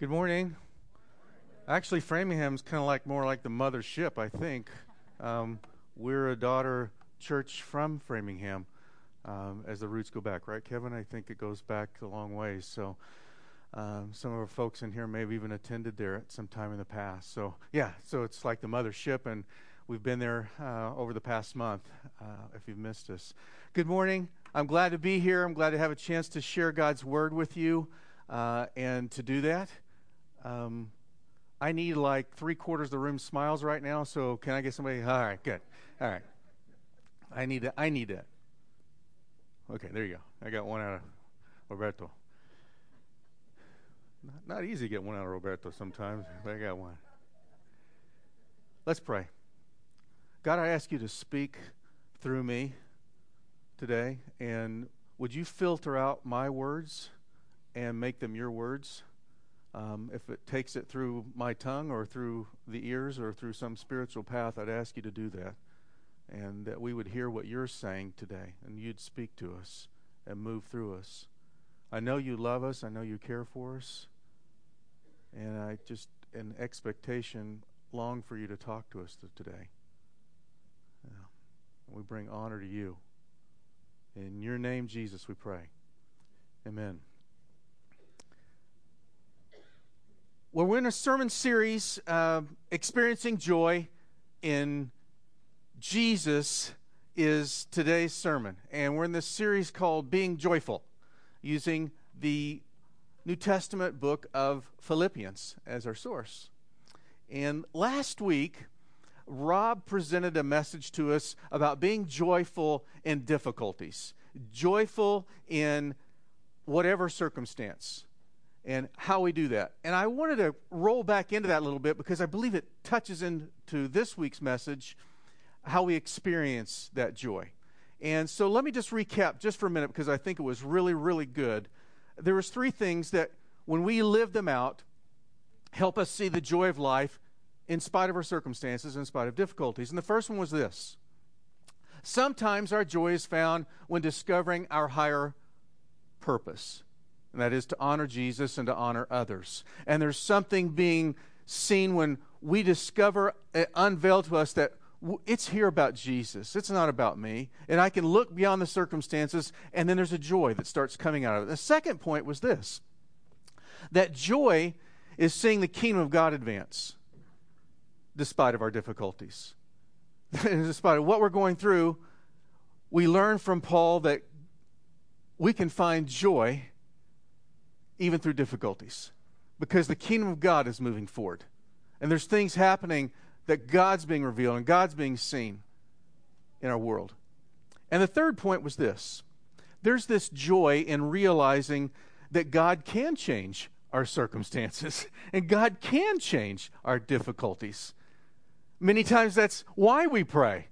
Good morning. Actually, Framingham's kind of like more like the mothership, I think. Um, we're a daughter church from Framingham, um, as the roots go back, right, Kevin? I think it goes back a long ways. So, um, some of our folks in here may have even attended there at some time in the past. So, yeah, so it's like the mothership, and we've been there uh, over the past month. Uh, if you've missed us, good morning. I'm glad to be here. I'm glad to have a chance to share God's word with you, uh, and to do that. Um, I need like three quarters of the room smiles right now. So can I get somebody? All right, good. All right. I need that. I need that. Okay, there you go. I got one out of Roberto. Not, not easy to get one out of Roberto sometimes, but I got one. Let's pray. God, I ask you to speak through me today, and would you filter out my words and make them your words? Um, if it takes it through my tongue or through the ears or through some spiritual path, I'd ask you to do that. And that we would hear what you're saying today and you'd speak to us and move through us. I know you love us, I know you care for us. And I just, in expectation, long for you to talk to us today. Yeah. We bring honor to you. In your name, Jesus, we pray. Amen. Well, we're in a sermon series, uh, Experiencing Joy in Jesus is today's sermon. And we're in this series called Being Joyful, using the New Testament book of Philippians as our source. And last week, Rob presented a message to us about being joyful in difficulties, joyful in whatever circumstance and how we do that. And I wanted to roll back into that a little bit because I believe it touches into this week's message how we experience that joy. And so let me just recap just for a minute because I think it was really really good. There was three things that when we live them out help us see the joy of life in spite of our circumstances in spite of difficulties. And the first one was this. Sometimes our joy is found when discovering our higher purpose and that is to honor Jesus and to honor others. And there's something being seen when we discover, uh, unveiled to us that it's here about Jesus. It's not about me. And I can look beyond the circumstances, and then there's a joy that starts coming out of it. The second point was this that joy is seeing the kingdom of God advance despite of our difficulties. despite of what we're going through, we learn from Paul that we can find joy even through difficulties because the kingdom of God is moving forward. And there's things happening that God's being revealed and God's being seen in our world. And the third point was this there's this joy in realizing that God can change our circumstances and God can change our difficulties. Many times that's why we pray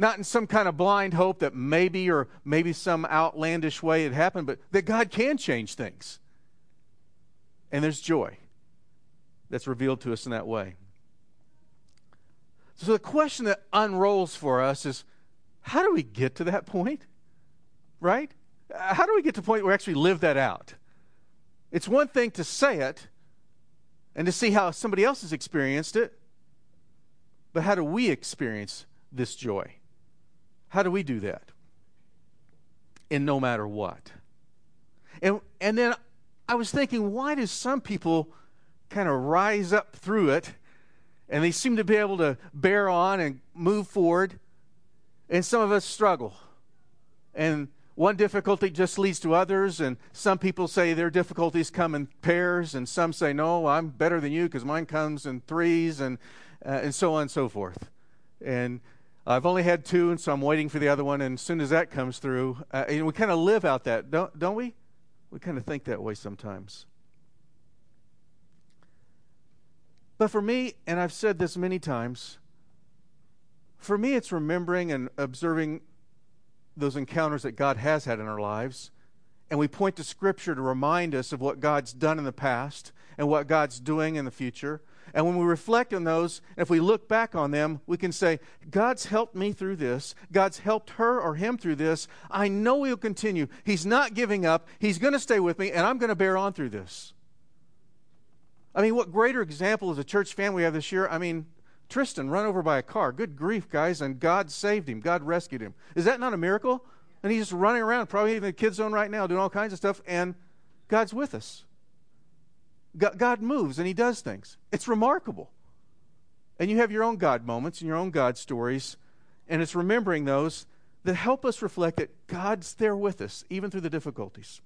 not in some kind of blind hope that maybe or maybe some outlandish way it happened, but that God can change things. And there's joy that's revealed to us in that way. So the question that unrolls for us is how do we get to that point? Right? How do we get to the point where we actually live that out? It's one thing to say it and to see how somebody else has experienced it, but how do we experience this joy? How do we do that? In no matter what. And, and then I was thinking, why do some people kind of rise up through it and they seem to be able to bear on and move forward, and some of us struggle? And one difficulty just leads to others, and some people say their difficulties come in pairs, and some say, No, I'm better than you because mine comes in threes, and, uh, and so on and so forth. And I've only had two, and so I'm waiting for the other one. And as soon as that comes through, uh, and we kind of live out that, don't, don't we? We kind of think that way sometimes. But for me, and I've said this many times, for me, it's remembering and observing those encounters that God has had in our lives. And we point to Scripture to remind us of what God's done in the past and what God's doing in the future. And when we reflect on those, and if we look back on them, we can say, God's helped me through this. God's helped her or him through this. I know He'll continue. He's not giving up. He's going to stay with me, and I'm going to bear on through this. I mean, what greater example is a church family we have this year? I mean, Tristan run over by a car. Good grief, guys, and God saved him. God rescued him. Is that not a miracle? And he's just running around, probably in the kids' zone right now, doing all kinds of stuff, and God's with us. God moves and he does things. It's remarkable. And you have your own God moments and your own God stories, and it's remembering those that help us reflect that God's there with us, even through the difficulties.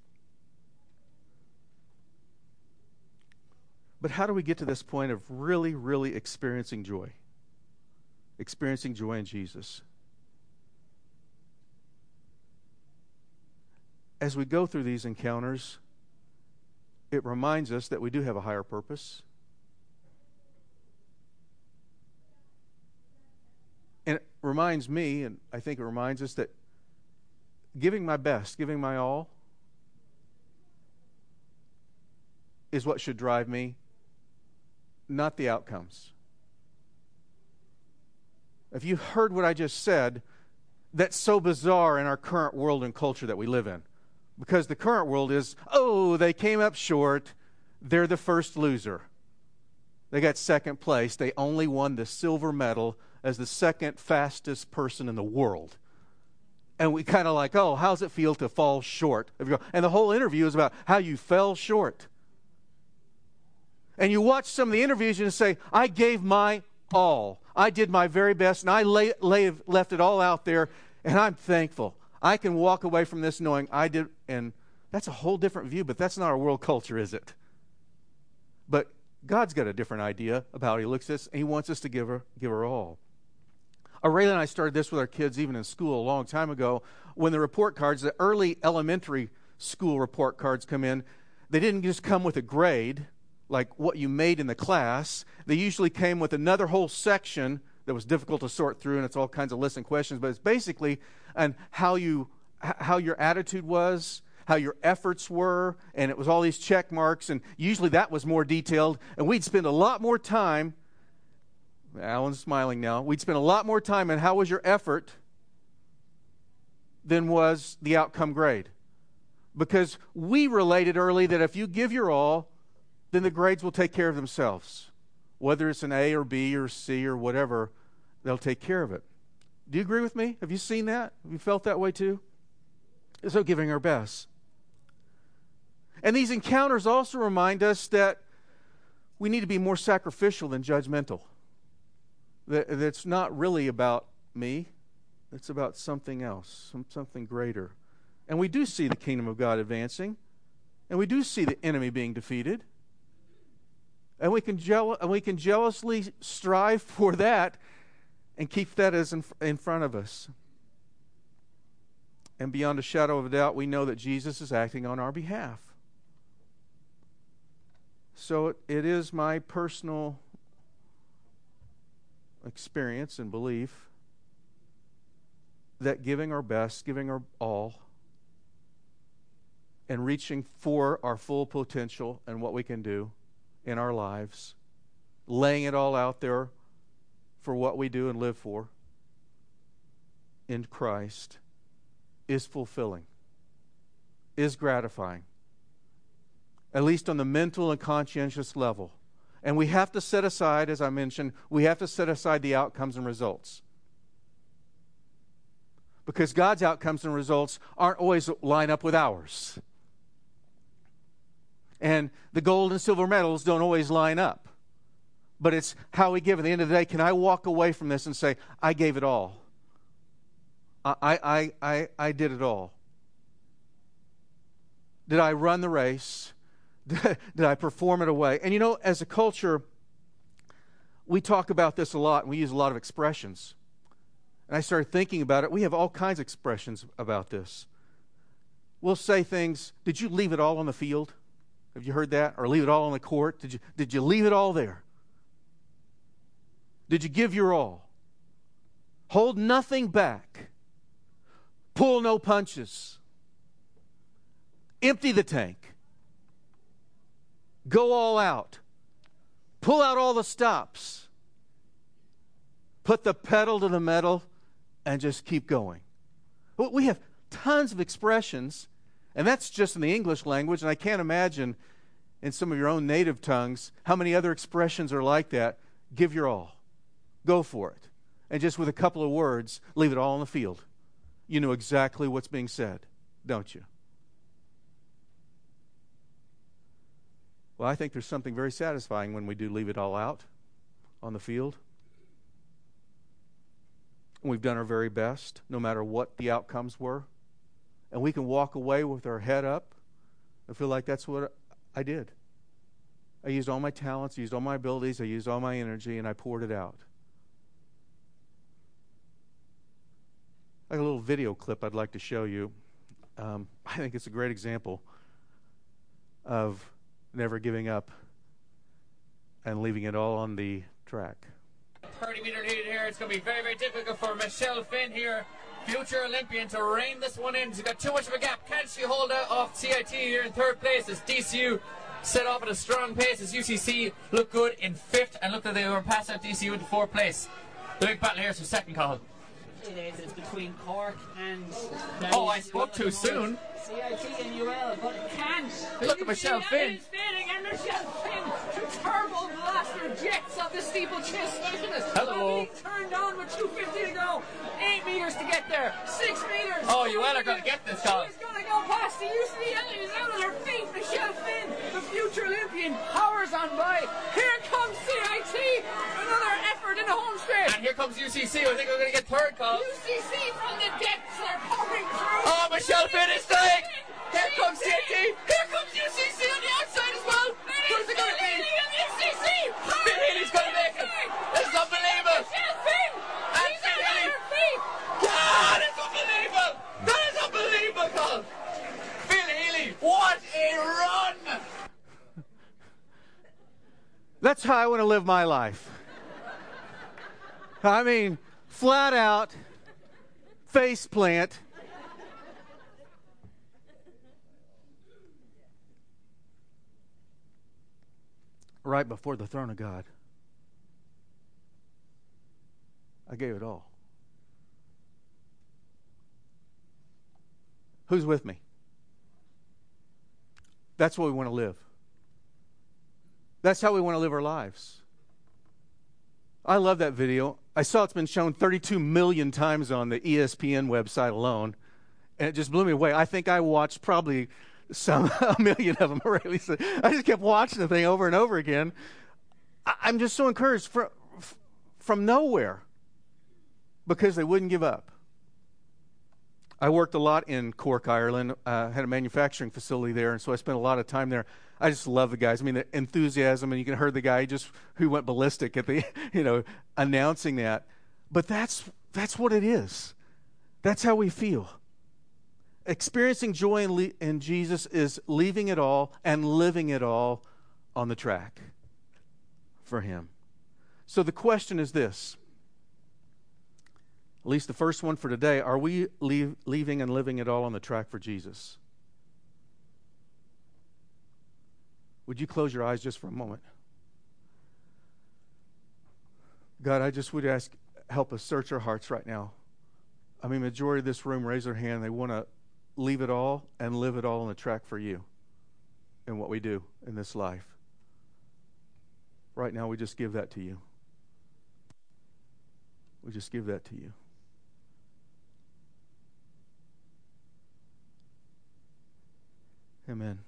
But how do we get to this point of really, really experiencing joy? Experiencing joy in Jesus. As we go through these encounters, it reminds us that we do have a higher purpose. And it reminds me, and I think it reminds us, that giving my best, giving my all, is what should drive me not the outcomes. If you heard what I just said, that's so bizarre in our current world and culture that we live in. Because the current world is, oh, they came up short, they're the first loser. They got second place. They only won the silver medal as the second fastest person in the world. And we kind of like, oh, how's it feel to fall short? And the whole interview is about how you fell short and you watch some of the interviews and say, I gave my all. I did my very best, and I lay, lay, left it all out there, and I'm thankful. I can walk away from this knowing I did, and that's a whole different view, but that's not our world culture, is it? But God's got a different idea about how He looks at us, and He wants us to give her, give her all. Aurelia and I started this with our kids even in school a long time ago. When the report cards, the early elementary school report cards come in, they didn't just come with a grade like what you made in the class. They usually came with another whole section that was difficult to sort through, and it's all kinds of lists and questions. But it's basically and how you how your attitude was, how your efforts were, and it was all these check marks. And usually that was more detailed, and we'd spend a lot more time. Alan's smiling now. We'd spend a lot more time on how was your effort than was the outcome grade. Because we related early that if you give your all, then the grades will take care of themselves. Whether it's an A or B or C or whatever, they'll take care of it. Do you agree with me? Have you seen that? Have you felt that way too? So, giving our best. And these encounters also remind us that we need to be more sacrificial than judgmental. That, it's not really about me, it's about something else, something greater. And we do see the kingdom of God advancing, and we do see the enemy being defeated. And we can, and we can jealously strive for that and keep that as in, in front of us. And beyond a shadow of a doubt, we know that Jesus is acting on our behalf. So it, it is my personal experience and belief that giving our best, giving our all, and reaching for our full potential and what we can do in our lives, laying it all out there for what we do and live for in Christ is fulfilling, is gratifying, at least on the mental and conscientious level. And we have to set aside, as I mentioned, we have to set aside the outcomes and results. Because God's outcomes and results aren't always line up with ours and the gold and silver medals don't always line up. But it's how we give. At the end of the day, can I walk away from this and say, I gave it all? I, I, I, I did it all. Did I run the race? Did I perform it away? And you know, as a culture, we talk about this a lot and we use a lot of expressions. And I started thinking about it. We have all kinds of expressions about this. We'll say things, Did you leave it all on the field? Have you heard that? Or leave it all on the court? Did you, did you leave it all there? Did you give your all? Hold nothing back. Pull no punches. Empty the tank. Go all out. Pull out all the stops. Put the pedal to the metal and just keep going. We have tons of expressions and that's just in the English language, and I can't imagine in some of your own native tongues, how many other expressions are like that? Give your all. Go for it. And just with a couple of words, leave it all on the field. You know exactly what's being said, don't you? Well, I think there's something very satisfying when we do leave it all out on the field. We've done our very best, no matter what the outcomes were. And we can walk away with our head up and feel like that's what I did. I used all my talents, used all my abilities, I used all my energy, and I poured it out. I have a little video clip I'd like to show you. Um, I think it's a great example of never giving up and leaving it all on the track. 30 meter lead here. It's going to be very, very difficult for Michelle Finn here, future Olympian, to rein this one in. She's got too much of a gap. Can she hold out off CIT here in third place as DCU set off at a strong pace as UCC look good in fifth and look like they were past out DCU into fourth place. The big battle here is for second call. It is. It's between Cork and. Oh, I spoke too soon. CIT and UL, but it can't. Look at Michelle Finn. Fitting, and Michelle Finn, turbo blaster jets of the steeplechase specialist. Hello. Turned on with 250 to go. Eight meters to get there. Six meters. UL are going to get this, Colin. She's going to go past the UCL. She's out on her feet. Michelle Finn, the future Olympian, powers on by. Here comes CIT. Another effort in the home stretch. And here comes UCC. I think we're going to get third call. UCC from the depths are pouring through. Oh, Michelle Finn is dying. Here comes CIT. Here comes UCC on the outside as well. Who's it going to be? Phil Healy's going to make it. This is unbelievable. And Phil Healy. God, it's unbelievable. That is unbelievable, Colin. Phil Healy, what a run. That's how I want to live my life. I mean, flat out, face plant. Right before the throne of God. I gave it all. Who's with me? That's what we want to live. That's how we want to live our lives. I love that video. I saw it's been shown 32 million times on the ESPN website alone, and it just blew me away. I think I watched probably some a million of them already. So I just kept watching the thing over and over again. I, I'm just so encouraged from from nowhere because they wouldn't give up. I worked a lot in Cork, Ireland. Uh, had a manufacturing facility there, and so I spent a lot of time there. I just love the guys. I mean, the enthusiasm, and you can hear the guy just who went ballistic at the, you know, announcing that. But that's that's what it is. That's how we feel. Experiencing joy in, le- in Jesus is leaving it all and living it all on the track for Him. So the question is this at least the first one for today are we leave, leaving and living it all on the track for Jesus? Would you close your eyes just for a moment? God, I just would ask, help us search our hearts right now. I mean, majority of this room raise their hand. They want to leave it all and live it all on the track for you and what we do in this life. Right now, we just give that to you. We just give that to you. Amen.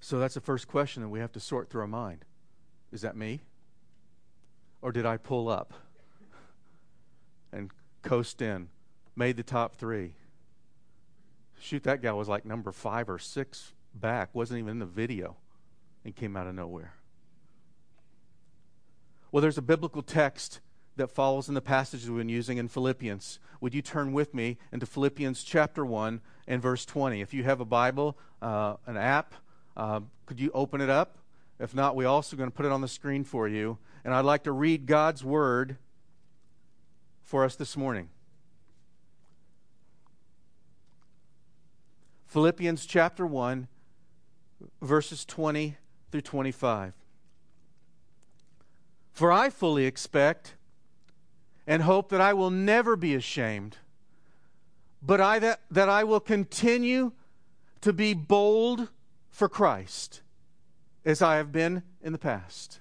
So that's the first question that we have to sort through our mind. Is that me? Or did I pull up and coast in, made the top three? Shoot, that guy was like number five or six back, wasn't even in the video, and came out of nowhere. Well, there's a biblical text that follows in the passages we've been using in Philippians. Would you turn with me into Philippians chapter 1 and verse 20? If you have a Bible, uh, an app, uh, could you open it up? If not, we're also going to put it on the screen for you. And I'd like to read God's word for us this morning. Philippians chapter 1, verses 20 through 25. For I fully expect and hope that I will never be ashamed, but I that, that I will continue to be bold for Christ as I have been in the past.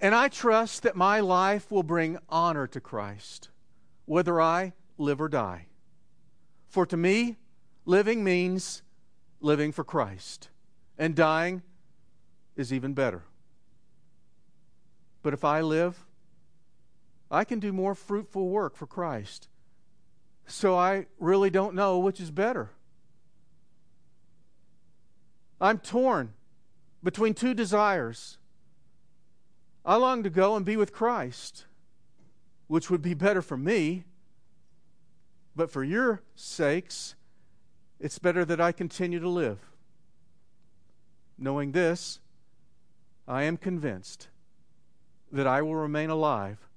And I trust that my life will bring honor to Christ, whether I live or die. For to me, living means living for Christ, and dying is even better. But if I live, I can do more fruitful work for Christ. So I really don't know which is better. I'm torn between two desires. I long to go and be with Christ, which would be better for me. But for your sakes, it's better that I continue to live. Knowing this, I am convinced that I will remain alive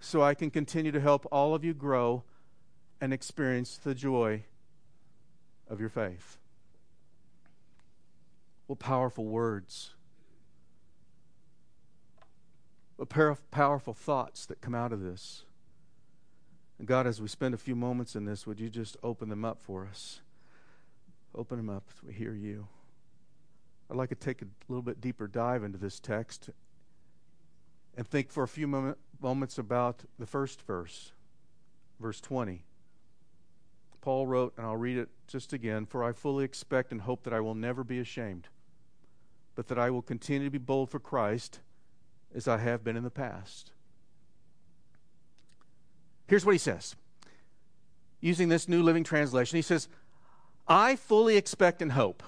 so I can continue to help all of you grow and experience the joy of your faith. What powerful words. What powerful thoughts that come out of this. And God, as we spend a few moments in this, would you just open them up for us? Open them up as we hear you. I'd like to take a little bit deeper dive into this text and think for a few moment, moments about the first verse, verse 20. Paul wrote, and I'll read it just again For I fully expect and hope that I will never be ashamed, but that I will continue to be bold for Christ as I have been in the past. Here's what he says using this New Living Translation. He says, I fully expect and hope.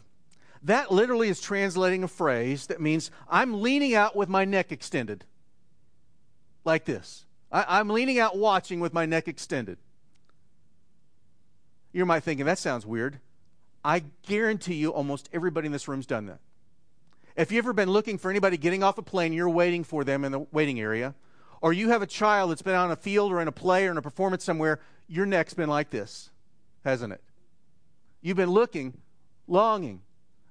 That literally is translating a phrase that means I'm leaning out with my neck extended like this. I, am leaning out watching with my neck extended. You might thinking, that sounds weird. I guarantee you almost everybody in this room's done that. If you've ever been looking for anybody getting off a plane, you're waiting for them in the waiting area, or you have a child that's been on a field or in a play or in a performance somewhere, your neck's been like this, hasn't it? You've been looking, longing,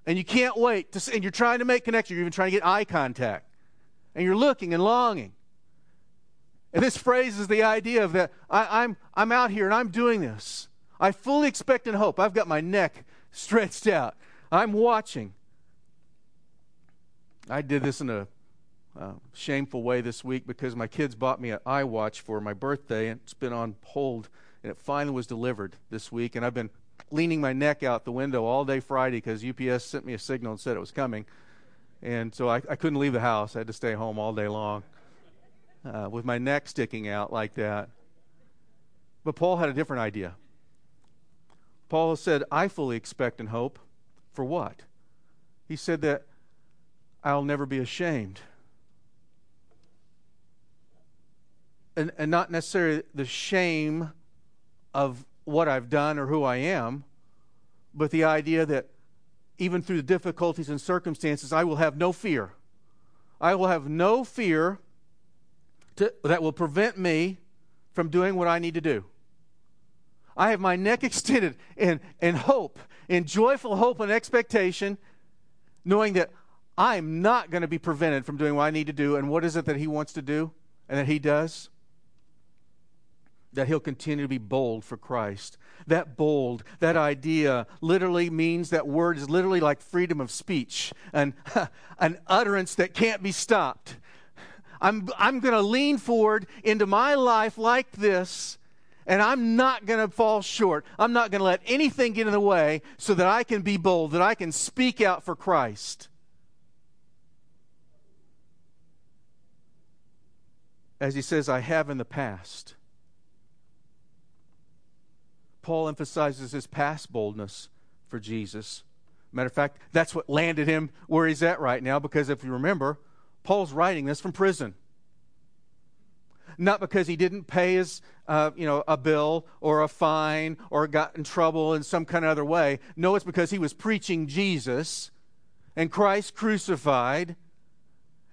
and you can't wait to, see, and you're trying to make connection. You're even trying to get eye contact, and you're looking and longing. And this phrase is the idea of that I, I'm, I'm out here and I'm doing this. I fully expect and hope. I've got my neck stretched out. I'm watching. I did this in a uh, shameful way this week because my kids bought me an iWatch for my birthday and it's been on hold and it finally was delivered this week. And I've been leaning my neck out the window all day Friday because UPS sent me a signal and said it was coming. And so I, I couldn't leave the house. I had to stay home all day long uh, with my neck sticking out like that. But Paul had a different idea. Paul said, I fully expect and hope. For what? He said that I'll never be ashamed. And, and not necessarily the shame of what I've done or who I am, but the idea that even through the difficulties and circumstances, I will have no fear. I will have no fear to, that will prevent me from doing what I need to do. I have my neck extended in, in hope, in joyful hope and expectation, knowing that I'm not going to be prevented from doing what I need to do. And what is it that He wants to do and that He does? That He'll continue to be bold for Christ. That bold, that idea literally means that word is literally like freedom of speech, and an utterance that can't be stopped. I'm, I'm going to lean forward into my life like this, and I'm not going to fall short. I'm not going to let anything get in the way so that I can be bold, that I can speak out for Christ. As he says, I have in the past. Paul emphasizes his past boldness for Jesus. Matter of fact, that's what landed him where he's at right now, because if you remember, Paul's writing this from prison. Not because he didn't pay his, uh, you know, a bill or a fine or got in trouble in some kind of other way. No, it's because he was preaching Jesus and Christ crucified,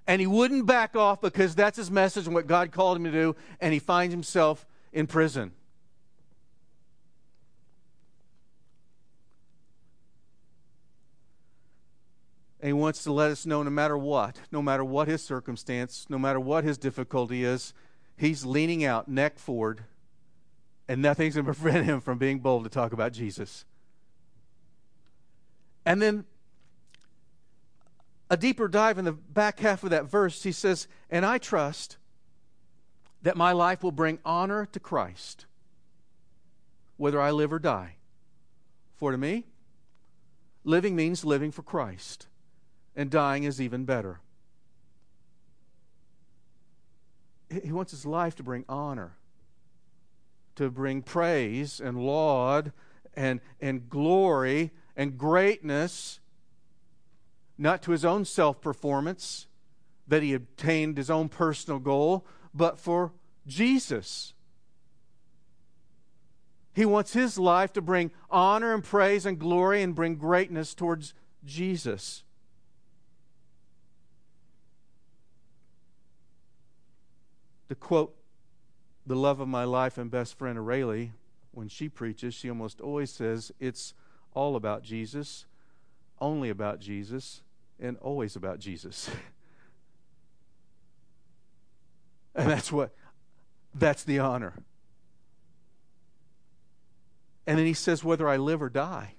and he wouldn't back off because that's his message and what God called him to do, and he finds himself in prison. And he wants to let us know no matter what, no matter what his circumstance, no matter what his difficulty is, he's leaning out, neck forward, and nothing's going to prevent him from being bold to talk about Jesus. And then a deeper dive in the back half of that verse, he says, And I trust that my life will bring honor to Christ, whether I live or die. For to me, living means living for Christ, and dying is even better. He wants his life to bring honor, to bring praise and laud and, and glory and greatness, not to his own self performance, that he obtained his own personal goal, but for Jesus. He wants his life to bring honor and praise and glory and bring greatness towards Jesus. To quote the love of my life and best friend Aurelie, when she preaches, she almost always says, It's all about Jesus, only about Jesus, and always about Jesus. and that's what, that's the honor. And then he says, Whether I live or die.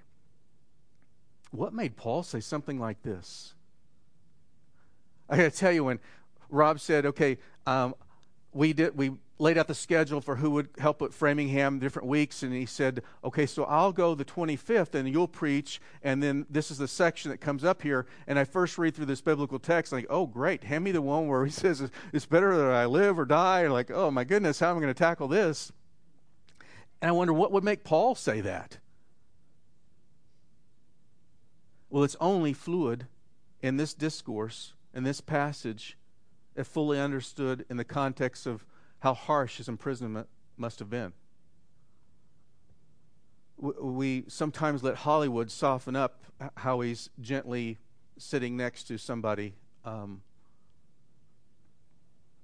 What made Paul say something like this? I got to tell you, when Rob said, Okay, um, we did, we laid out the schedule for who would help at Framingham different weeks, and he said, Okay, so I'll go the 25th and you'll preach, and then this is the section that comes up here. And I first read through this biblical text, like, Oh, great, hand me the one where he says, It's better that I live or die. And like, Oh, my goodness, how am I going to tackle this? And I wonder what would make Paul say that? Well, it's only fluid in this discourse, in this passage, if fully understood in the context of how harsh his imprisonment must have been. We sometimes let Hollywood soften up how he's gently sitting next to somebody um,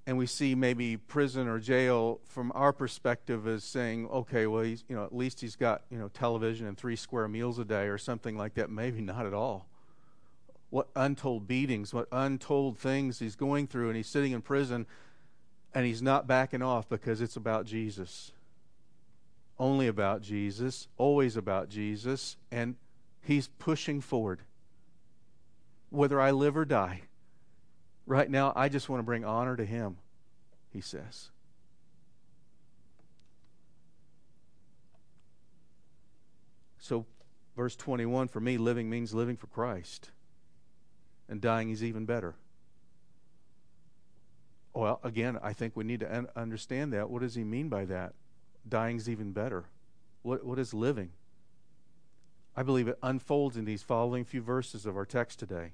and we see maybe prison or jail from our perspective as saying, okay, well, he's, you know, at least he's got, you know, television and three square meals a day or something like that. Maybe not at all. What untold beatings, what untold things he's going through, and he's sitting in prison and he's not backing off because it's about Jesus. Only about Jesus, always about Jesus, and he's pushing forward. Whether I live or die. Right now, I just want to bring honor to Him, he says. So, verse 21 for me, living means living for Christ, and dying is even better. Well, again, I think we need to un- understand that. What does he mean by that? Dying is even better. What, what is living? I believe it unfolds in these following few verses of our text today.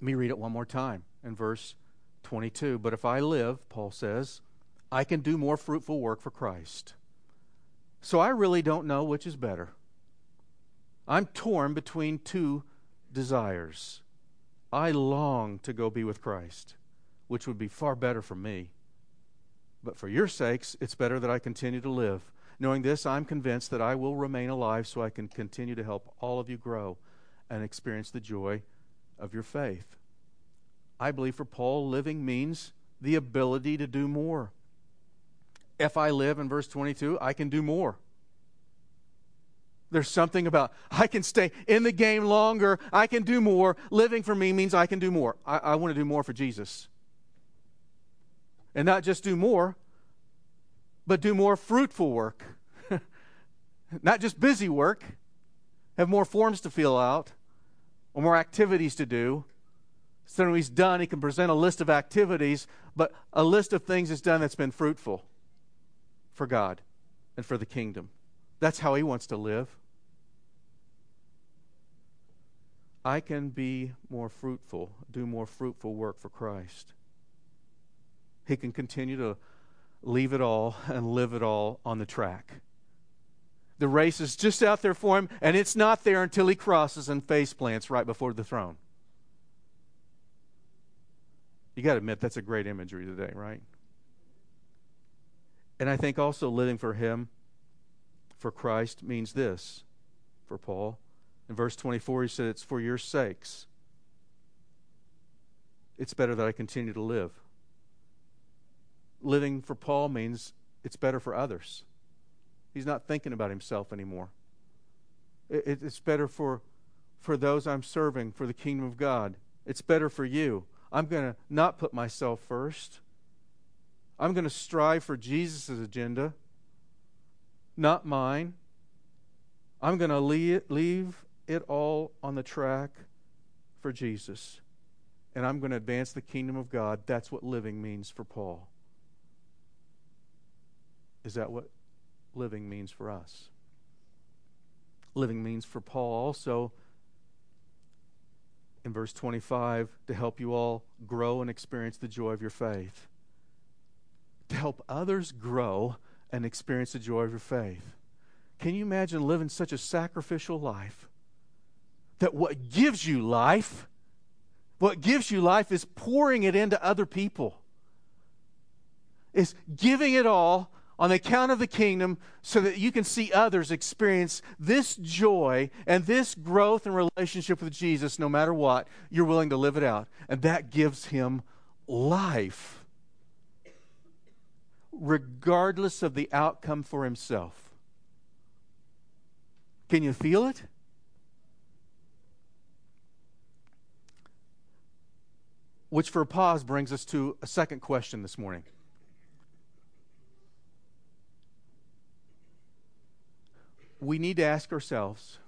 Let me read it one more time in verse 22. But if I live, Paul says, I can do more fruitful work for Christ. So I really don't know which is better. I'm torn between two desires. I long to go be with Christ, which would be far better for me. But for your sakes, it's better that I continue to live. Knowing this, I'm convinced that I will remain alive so I can continue to help all of you grow and experience the joy of your faith. I believe for Paul, living means the ability to do more. If I live in verse 22, I can do more. There's something about I can stay in the game longer, I can do more. Living for me means I can do more. I, I want to do more for Jesus. And not just do more, but do more fruitful work. not just busy work, have more forms to fill out or more activities to do. So when he's done, he can present a list of activities, but a list of things he's done that's been fruitful for God and for the kingdom. That's how he wants to live. I can be more fruitful, do more fruitful work for Christ. He can continue to leave it all and live it all on the track. The race is just out there for him, and it's not there until he crosses and face plants right before the throne. You got to admit, that's a great imagery today, right? And I think also living for him, for Christ, means this for Paul. In verse 24, he said, It's for your sakes. It's better that I continue to live. Living for Paul means it's better for others. He's not thinking about himself anymore. It's better for for those I'm serving for the kingdom of God. It's better for you. I'm going to not put myself first. I'm going to strive for Jesus' agenda, not mine. I'm going to leave, leave it all on the track for Jesus. And I'm going to advance the kingdom of God. That's what living means for Paul. Is that what living means for us? Living means for Paul also in verse 25 to help you all grow and experience the joy of your faith. To help others grow and experience the joy of your faith. Can you imagine living such a sacrificial life? That what gives you life, what gives you life is pouring it into other people, is giving it all on the account of the kingdom so that you can see others experience this joy and this growth and relationship with Jesus no matter what. You're willing to live it out. And that gives him life, regardless of the outcome for himself. Can you feel it? Which, for a pause, brings us to a second question this morning. we need to ask ourselves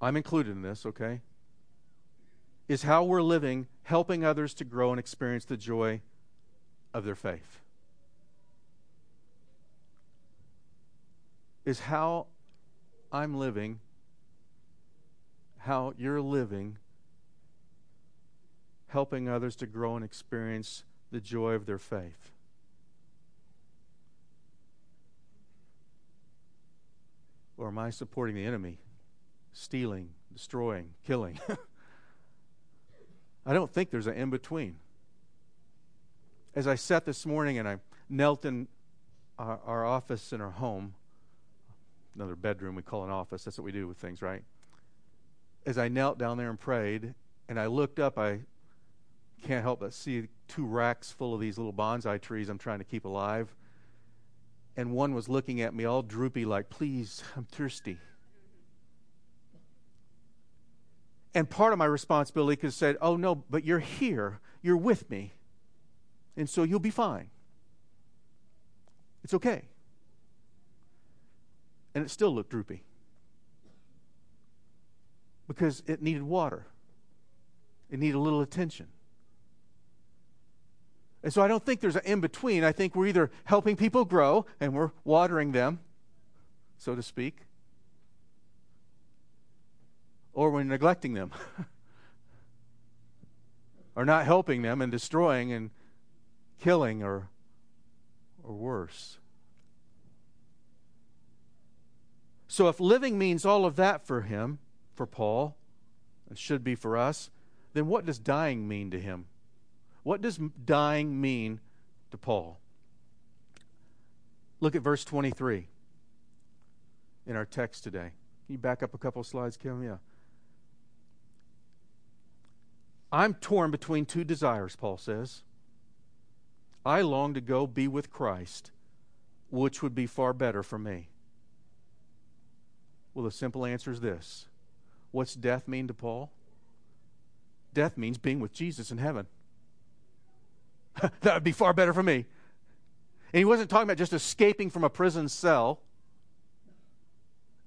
I'm included in this, okay? Is how we're living helping others to grow and experience the joy of their faith? Is how I'm living, how you're living, helping others to grow and experience the joy of their faith? Or am I supporting the enemy, stealing, destroying, killing? I don't think there's an in between. As I sat this morning and I knelt in our, our, office in our home, another bedroom we call an office, that's what we do with things, right? As I knelt down there and prayed, and I looked up, I can't help but see two racks full of these little bonsai trees I'm trying to keep alive and one was looking at me all droopy, like, Please, I'm thirsty. And part of my responsibility could have said, Oh, no, but you're here. You're with me. And so you'll be fine. It's okay. And it still looked droopy because it needed water, it needed a little attention. And so I don't think there's an in between. I think we're either helping people grow and we're watering them, so to speak, or we're neglecting them, or not helping them and destroying and killing or, or worse. So if living means all of that for him, for Paul, and should be for us, then what does dying mean to him? What does dying mean to Paul? Look at verse 23 in our text today. Can you back up a couple slides, Kim? Yeah. I'm torn between two desires, Paul says. I long to go be with Christ, which would be far better for me. Well, the simple answer is this What's death mean to Paul? Death means being with Jesus in heaven. that would be far better for me. And he wasn't talking about just escaping from a prison cell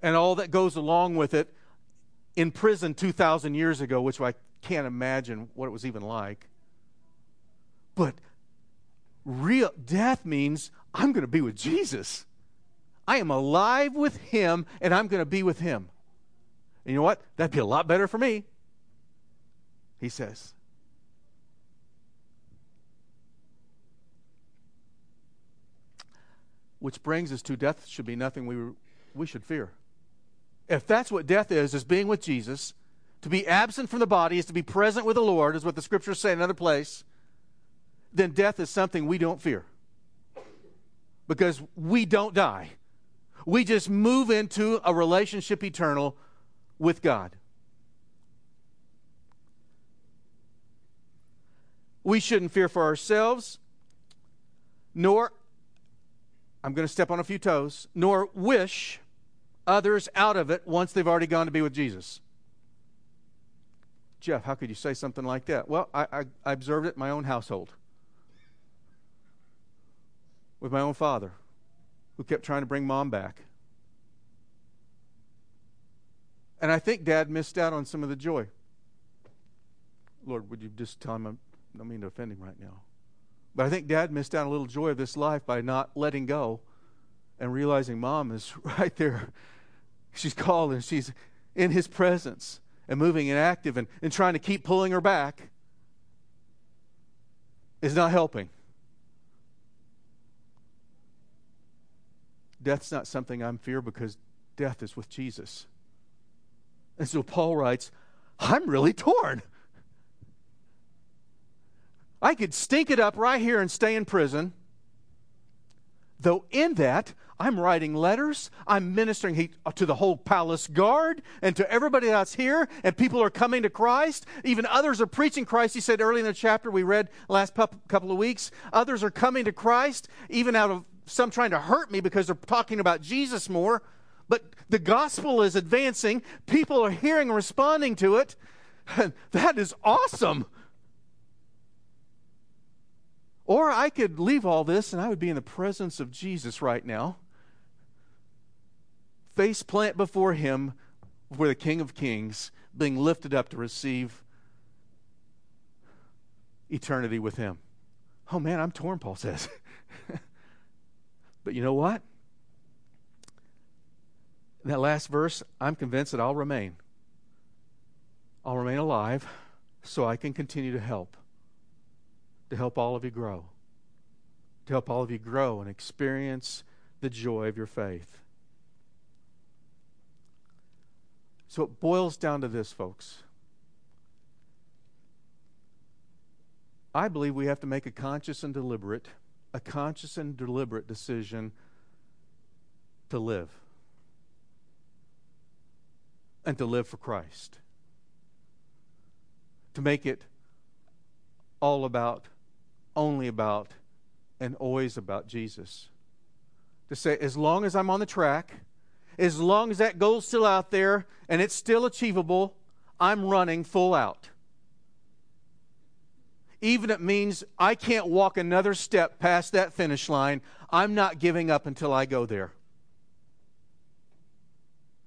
and all that goes along with it in prison 2,000 years ago, which I can't imagine what it was even like. But real death means I'm going to be with Jesus. I am alive with him and I'm going to be with him. And you know what? That'd be a lot better for me. He says. Which brings us to death should be nothing we, we should fear. If that's what death is, is being with Jesus, to be absent from the body is to be present with the Lord, is what the scriptures say in another place, then death is something we don't fear. Because we don't die. We just move into a relationship eternal with God. We shouldn't fear for ourselves, nor I'm going to step on a few toes, nor wish others out of it once they've already gone to be with Jesus. Jeff, how could you say something like that? Well, I, I, I observed it in my own household with my own father who kept trying to bring mom back. And I think dad missed out on some of the joy. Lord, would you just tell him I'm, I don't mean to offend him right now. But I think dad missed out a little joy of this life by not letting go and realizing mom is right there. She's called and she's in his presence and moving and active and, and trying to keep pulling her back is not helping. Death's not something I'm fear because death is with Jesus. And so Paul writes, I'm really torn. I could stink it up right here and stay in prison. Though in that, I'm writing letters, I'm ministering uh, to the whole palace guard and to everybody that's here, and people are coming to Christ. Even others are preaching Christ. He said early in the chapter we read last couple of weeks, others are coming to Christ, even out of some trying to hurt me because they're talking about Jesus more. But the gospel is advancing, people are hearing and responding to it. that is awesome. Or I could leave all this and I would be in the presence of Jesus right now, face plant before Him, before the King of Kings, being lifted up to receive eternity with Him. Oh man, I'm torn, Paul says. but you know what? In that last verse, I'm convinced that I'll remain. I'll remain alive so I can continue to help to help all of you grow, to help all of you grow and experience the joy of your faith. So it boils down to this, folks. I believe we have to make a conscious and deliberate, a conscious and deliberate decision to live and to live for Christ. To make it all about only about and always about Jesus. To say, as long as I'm on the track, as long as that goal's still out there and it's still achievable, I'm running full out. Even if it means I can't walk another step past that finish line, I'm not giving up until I go there.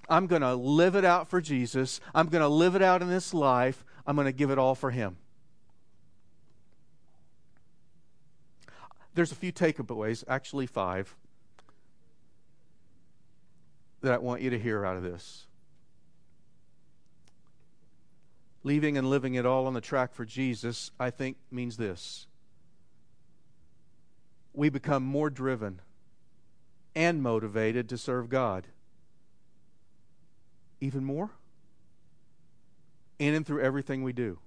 I'm going to live it out for Jesus. I'm going to live it out in this life. I'm going to give it all for Him. There's a few takeaways, actually five, that I want you to hear out of this. Leaving and living it all on the track for Jesus, I think, means this. We become more driven and motivated to serve God. Even more. In and through everything we do.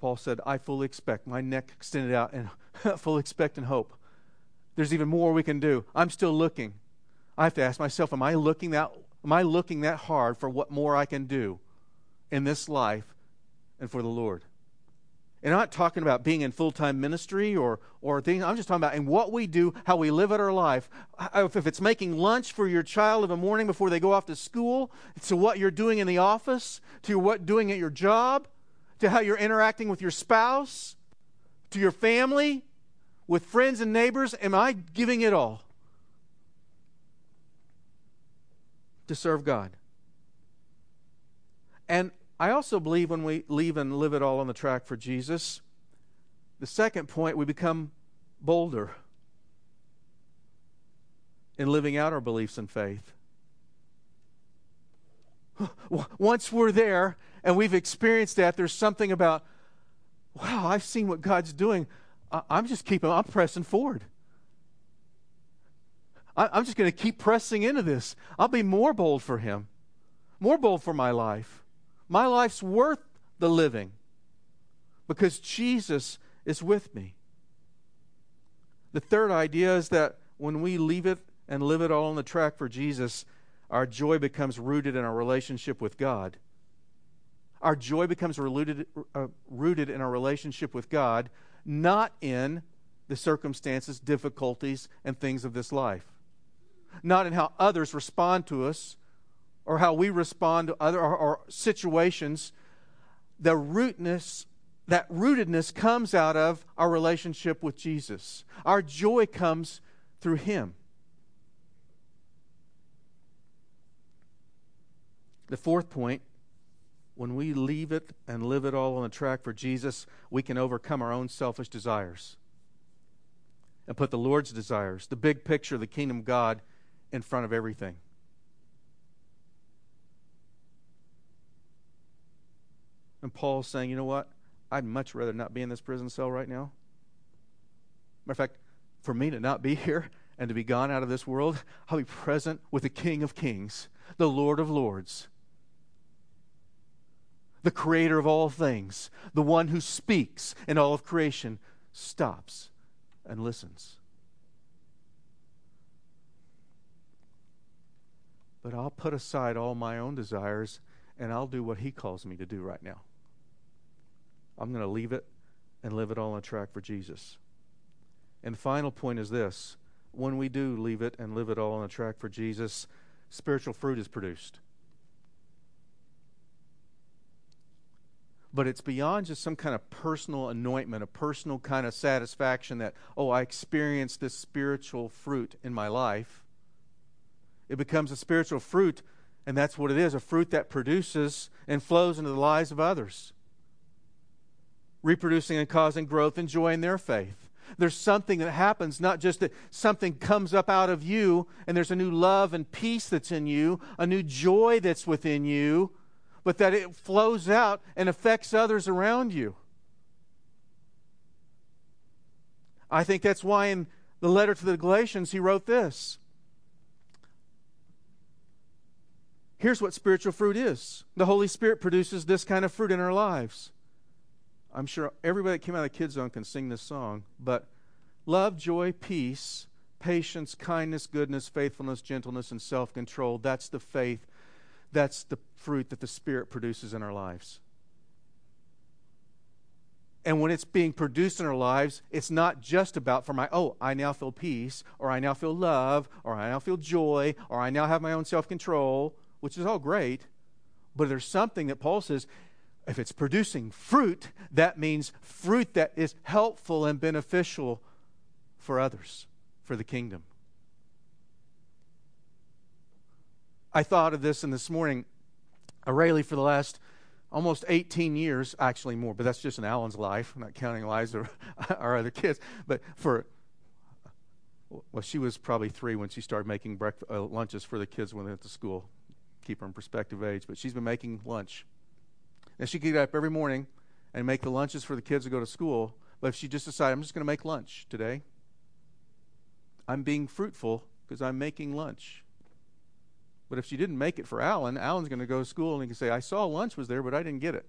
Paul said, I fully expect, my neck extended out, and full expect and hope. There's even more we can do. I'm still looking. I have to ask myself, am I looking that am I looking that hard for what more I can do in this life and for the Lord? And I'm not talking about being in full time ministry or, or things. I'm just talking about in what we do, how we live out our life. If it's making lunch for your child in the morning before they go off to school, to what you're doing in the office, to what doing at your job, to how you're interacting with your spouse, to your family, with friends and neighbors? Am I giving it all to serve God? And I also believe when we leave and live it all on the track for Jesus, the second point, we become bolder in living out our beliefs and faith. Once we're there and we've experienced that, there's something about, wow, I've seen what God's doing. I'm just keeping, I'm pressing forward. I'm just going to keep pressing into this. I'll be more bold for Him, more bold for my life. My life's worth the living because Jesus is with me. The third idea is that when we leave it and live it all on the track for Jesus, our joy becomes rooted in our relationship with God. Our joy becomes rooted, uh, rooted in our relationship with God, not in the circumstances, difficulties, and things of this life. Not in how others respond to us or how we respond to other or, or situations, the rootness that rootedness comes out of our relationship with Jesus. Our joy comes through Him. The fourth point when we leave it and live it all on the track for Jesus, we can overcome our own selfish desires and put the Lord's desires, the big picture of the kingdom of God, in front of everything. And Paul's saying, you know what? I'd much rather not be in this prison cell right now. Matter of fact, for me to not be here and to be gone out of this world, I'll be present with the King of Kings, the Lord of Lords, the creator of all things, the one who speaks, and all of creation stops and listens. But I'll put aside all my own desires and I'll do what he calls me to do right now. I'm going to leave it and live it all on a track for Jesus. And the final point is this when we do leave it and live it all on a track for Jesus, spiritual fruit is produced. But it's beyond just some kind of personal anointment, a personal kind of satisfaction that, oh, I experienced this spiritual fruit in my life. It becomes a spiritual fruit, and that's what it is a fruit that produces and flows into the lives of others reproducing and causing growth and joy in their faith. There's something that happens, not just that something comes up out of you and there's a new love and peace that's in you, a new joy that's within you, but that it flows out and affects others around you. I think that's why in the letter to the Galatians he wrote this. Here's what spiritual fruit is the Holy Spirit produces this kind of fruit in our lives I'm sure everybody that came out of the kids zone can sing this song, but love, joy, peace, patience, kindness, goodness, faithfulness, gentleness, and self control. That's the faith. That's the fruit that the Spirit produces in our lives. And when it's being produced in our lives, it's not just about for my, oh, I now feel peace, or I now feel love, or I now feel joy, or I now have my own self control, which is all great. But there's something that Paul says if it's producing fruit, that means fruit that is helpful and beneficial for others, for the kingdom. I thought of this in this morning. Rayleigh, for the last almost 18 years, actually more, but that's just in Alan's life, I'm not counting lives of our other kids. But for, well, she was probably three when she started making breakfast, uh, lunches for the kids when they went to school. Keep her in perspective age, but she's been making lunch and she could get up every morning and make the lunches for the kids to go to school. But if she just decided, I'm just going to make lunch today, I'm being fruitful because I'm making lunch. But if she didn't make it for Alan, Alan's going to go to school and he can say, I saw lunch was there, but I didn't get it.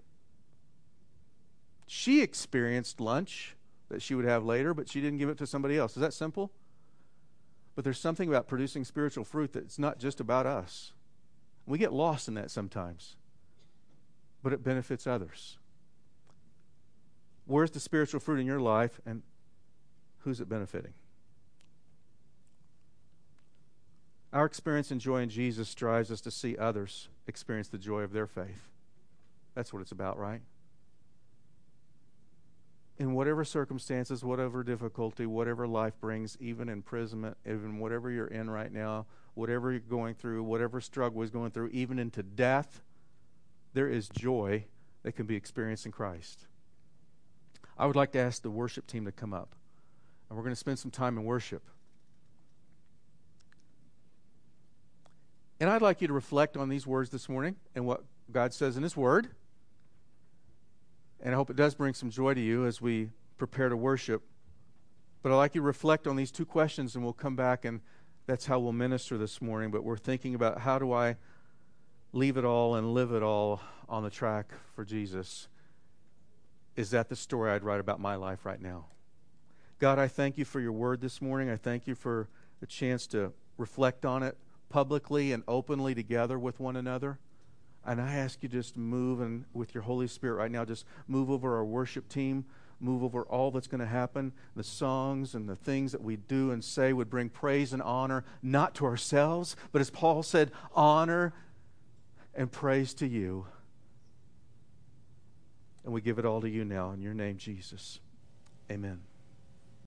She experienced lunch that she would have later, but she didn't give it to somebody else. Is that simple? But there's something about producing spiritual fruit that's not just about us. We get lost in that sometimes but it benefits others. Where's the spiritual fruit in your life, and who's it benefiting? Our experience and joy in Jesus drives us to see others experience the joy of their faith. That's what it's about, right? In whatever circumstances, whatever difficulty, whatever life brings, even imprisonment, even whatever you're in right now, whatever you're going through, whatever struggle is going through, even into death, there is joy that can be experienced in Christ. I would like to ask the worship team to come up, and we're going to spend some time in worship. And I'd like you to reflect on these words this morning and what God says in His Word. And I hope it does bring some joy to you as we prepare to worship. But I'd like you to reflect on these two questions, and we'll come back, and that's how we'll minister this morning. But we're thinking about how do I leave it all and live it all on the track for Jesus. Is that the story I'd write about my life right now? God, I thank you for your word this morning. I thank you for the chance to reflect on it publicly and openly together with one another. And I ask you just move and with your Holy Spirit right now, just move over our worship team, move over all that's going to happen. The songs and the things that we do and say would bring praise and honor, not to ourselves, but as Paul said, honor and praise to you. And we give it all to you now in your name, Jesus. Amen.